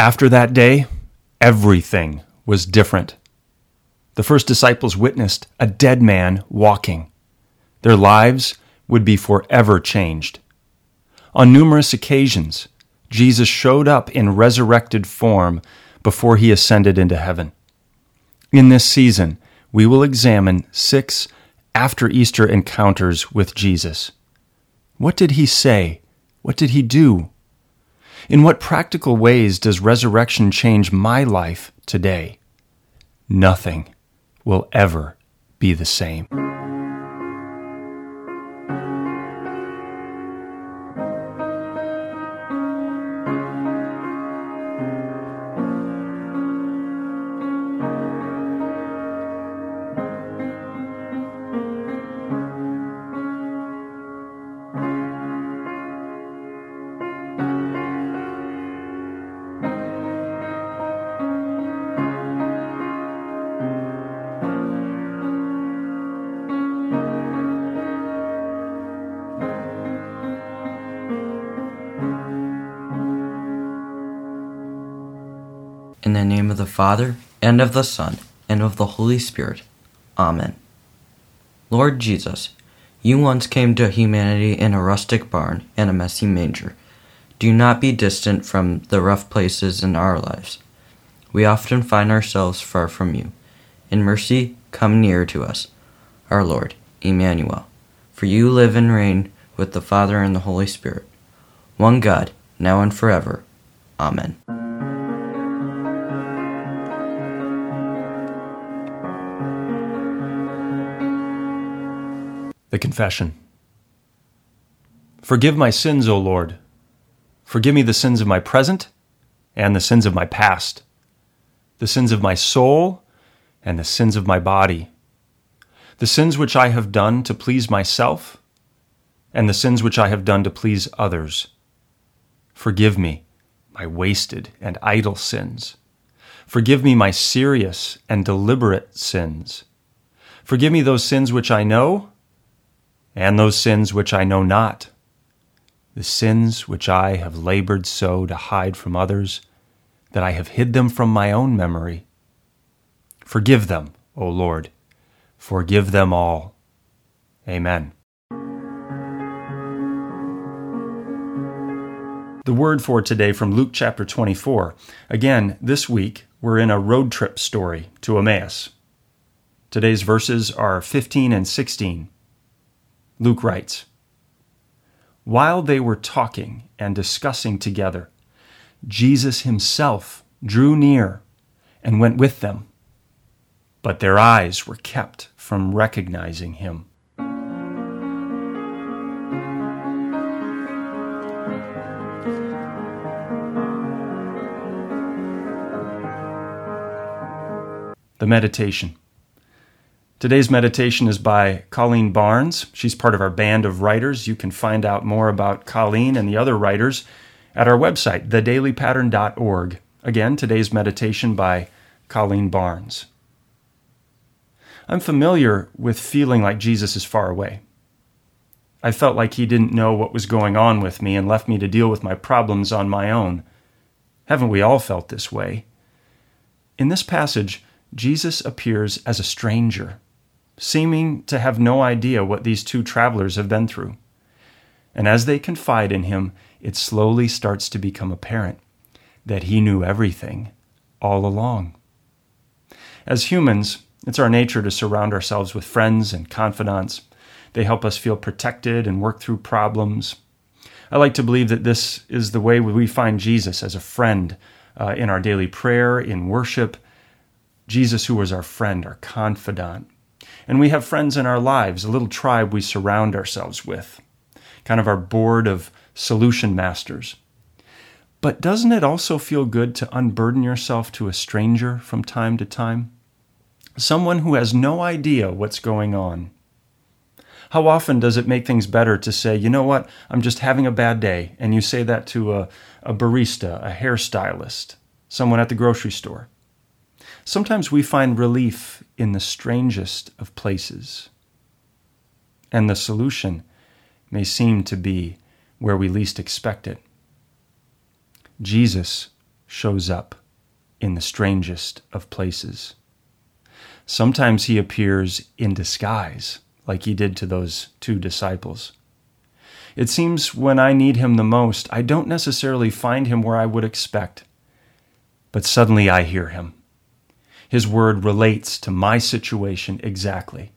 After that day, everything was different. The first disciples witnessed a dead man walking. Their lives would be forever changed. On numerous occasions, Jesus showed up in resurrected form before he ascended into heaven. In this season, we will examine six after Easter encounters with Jesus. What did he say? What did he do? In what practical ways does resurrection change my life today? Nothing will ever be the same. In the name of the Father, and of the Son, and of the Holy Spirit. Amen. Lord Jesus, you once came to humanity in a rustic barn and a messy manger. Do not be distant from the rough places in our lives. We often find ourselves far from you. In mercy, come near to us, our Lord, Emmanuel. For you live and reign with the Father and the Holy Spirit, one God, now and forever. Amen. The Confession. Forgive my sins, O Lord. Forgive me the sins of my present and the sins of my past, the sins of my soul and the sins of my body, the sins which I have done to please myself and the sins which I have done to please others. Forgive me my wasted and idle sins. Forgive me my serious and deliberate sins. Forgive me those sins which I know and those sins which I know not, the sins which I have labored so to hide from others, that I have hid them from my own memory. Forgive them, O Lord, forgive them all. Amen. The word for today from Luke chapter 24. Again, this week we're in a road trip story to Emmaus. Today's verses are 15 and 16. Luke writes While they were talking and discussing together, Jesus himself drew near and went with them, but their eyes were kept from recognizing him. The meditation. Today's meditation is by Colleen Barnes. She's part of our band of writers. You can find out more about Colleen and the other writers at our website, thedailypattern.org. Again, today's meditation by Colleen Barnes. I'm familiar with feeling like Jesus is far away. I felt like he didn't know what was going on with me and left me to deal with my problems on my own. Haven't we all felt this way? In this passage, Jesus appears as a stranger, seeming to have no idea what these two travelers have been through. And as they confide in him, it slowly starts to become apparent that he knew everything all along. As humans, it's our nature to surround ourselves with friends and confidants. They help us feel protected and work through problems. I like to believe that this is the way we find Jesus as a friend uh, in our daily prayer, in worship. Jesus, who was our friend, our confidant. And we have friends in our lives, a little tribe we surround ourselves with, kind of our board of solution masters. But doesn't it also feel good to unburden yourself to a stranger from time to time? Someone who has no idea what's going on. How often does it make things better to say, you know what, I'm just having a bad day, and you say that to a, a barista, a hairstylist, someone at the grocery store? Sometimes we find relief in the strangest of places. And the solution may seem to be where we least expect it. Jesus shows up in the strangest of places. Sometimes he appears in disguise, like he did to those two disciples. It seems when I need him the most, I don't necessarily find him where I would expect, but suddenly I hear him. His word relates to my situation exactly.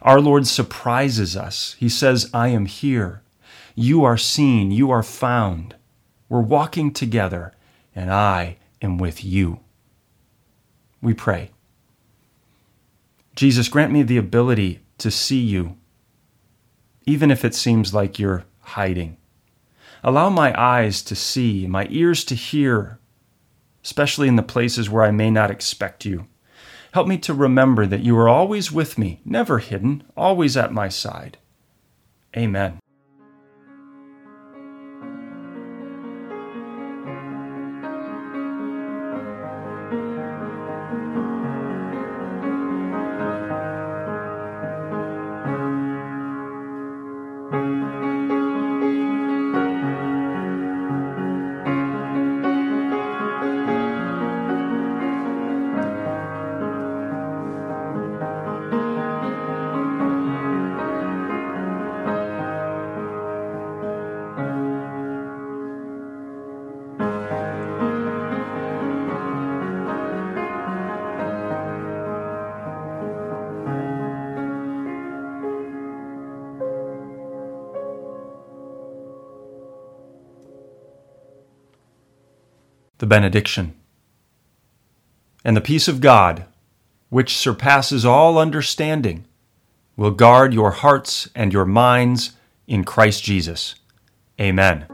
Our Lord surprises us. He says, I am here. You are seen. You are found. We're walking together, and I am with you. We pray. Jesus, grant me the ability to see you, even if it seems like you're hiding. Allow my eyes to see, my ears to hear, especially in the places where I may not expect you. Help me to remember that you are always with me, never hidden, always at my side. Amen. The benediction. And the peace of God, which surpasses all understanding, will guard your hearts and your minds in Christ Jesus. Amen.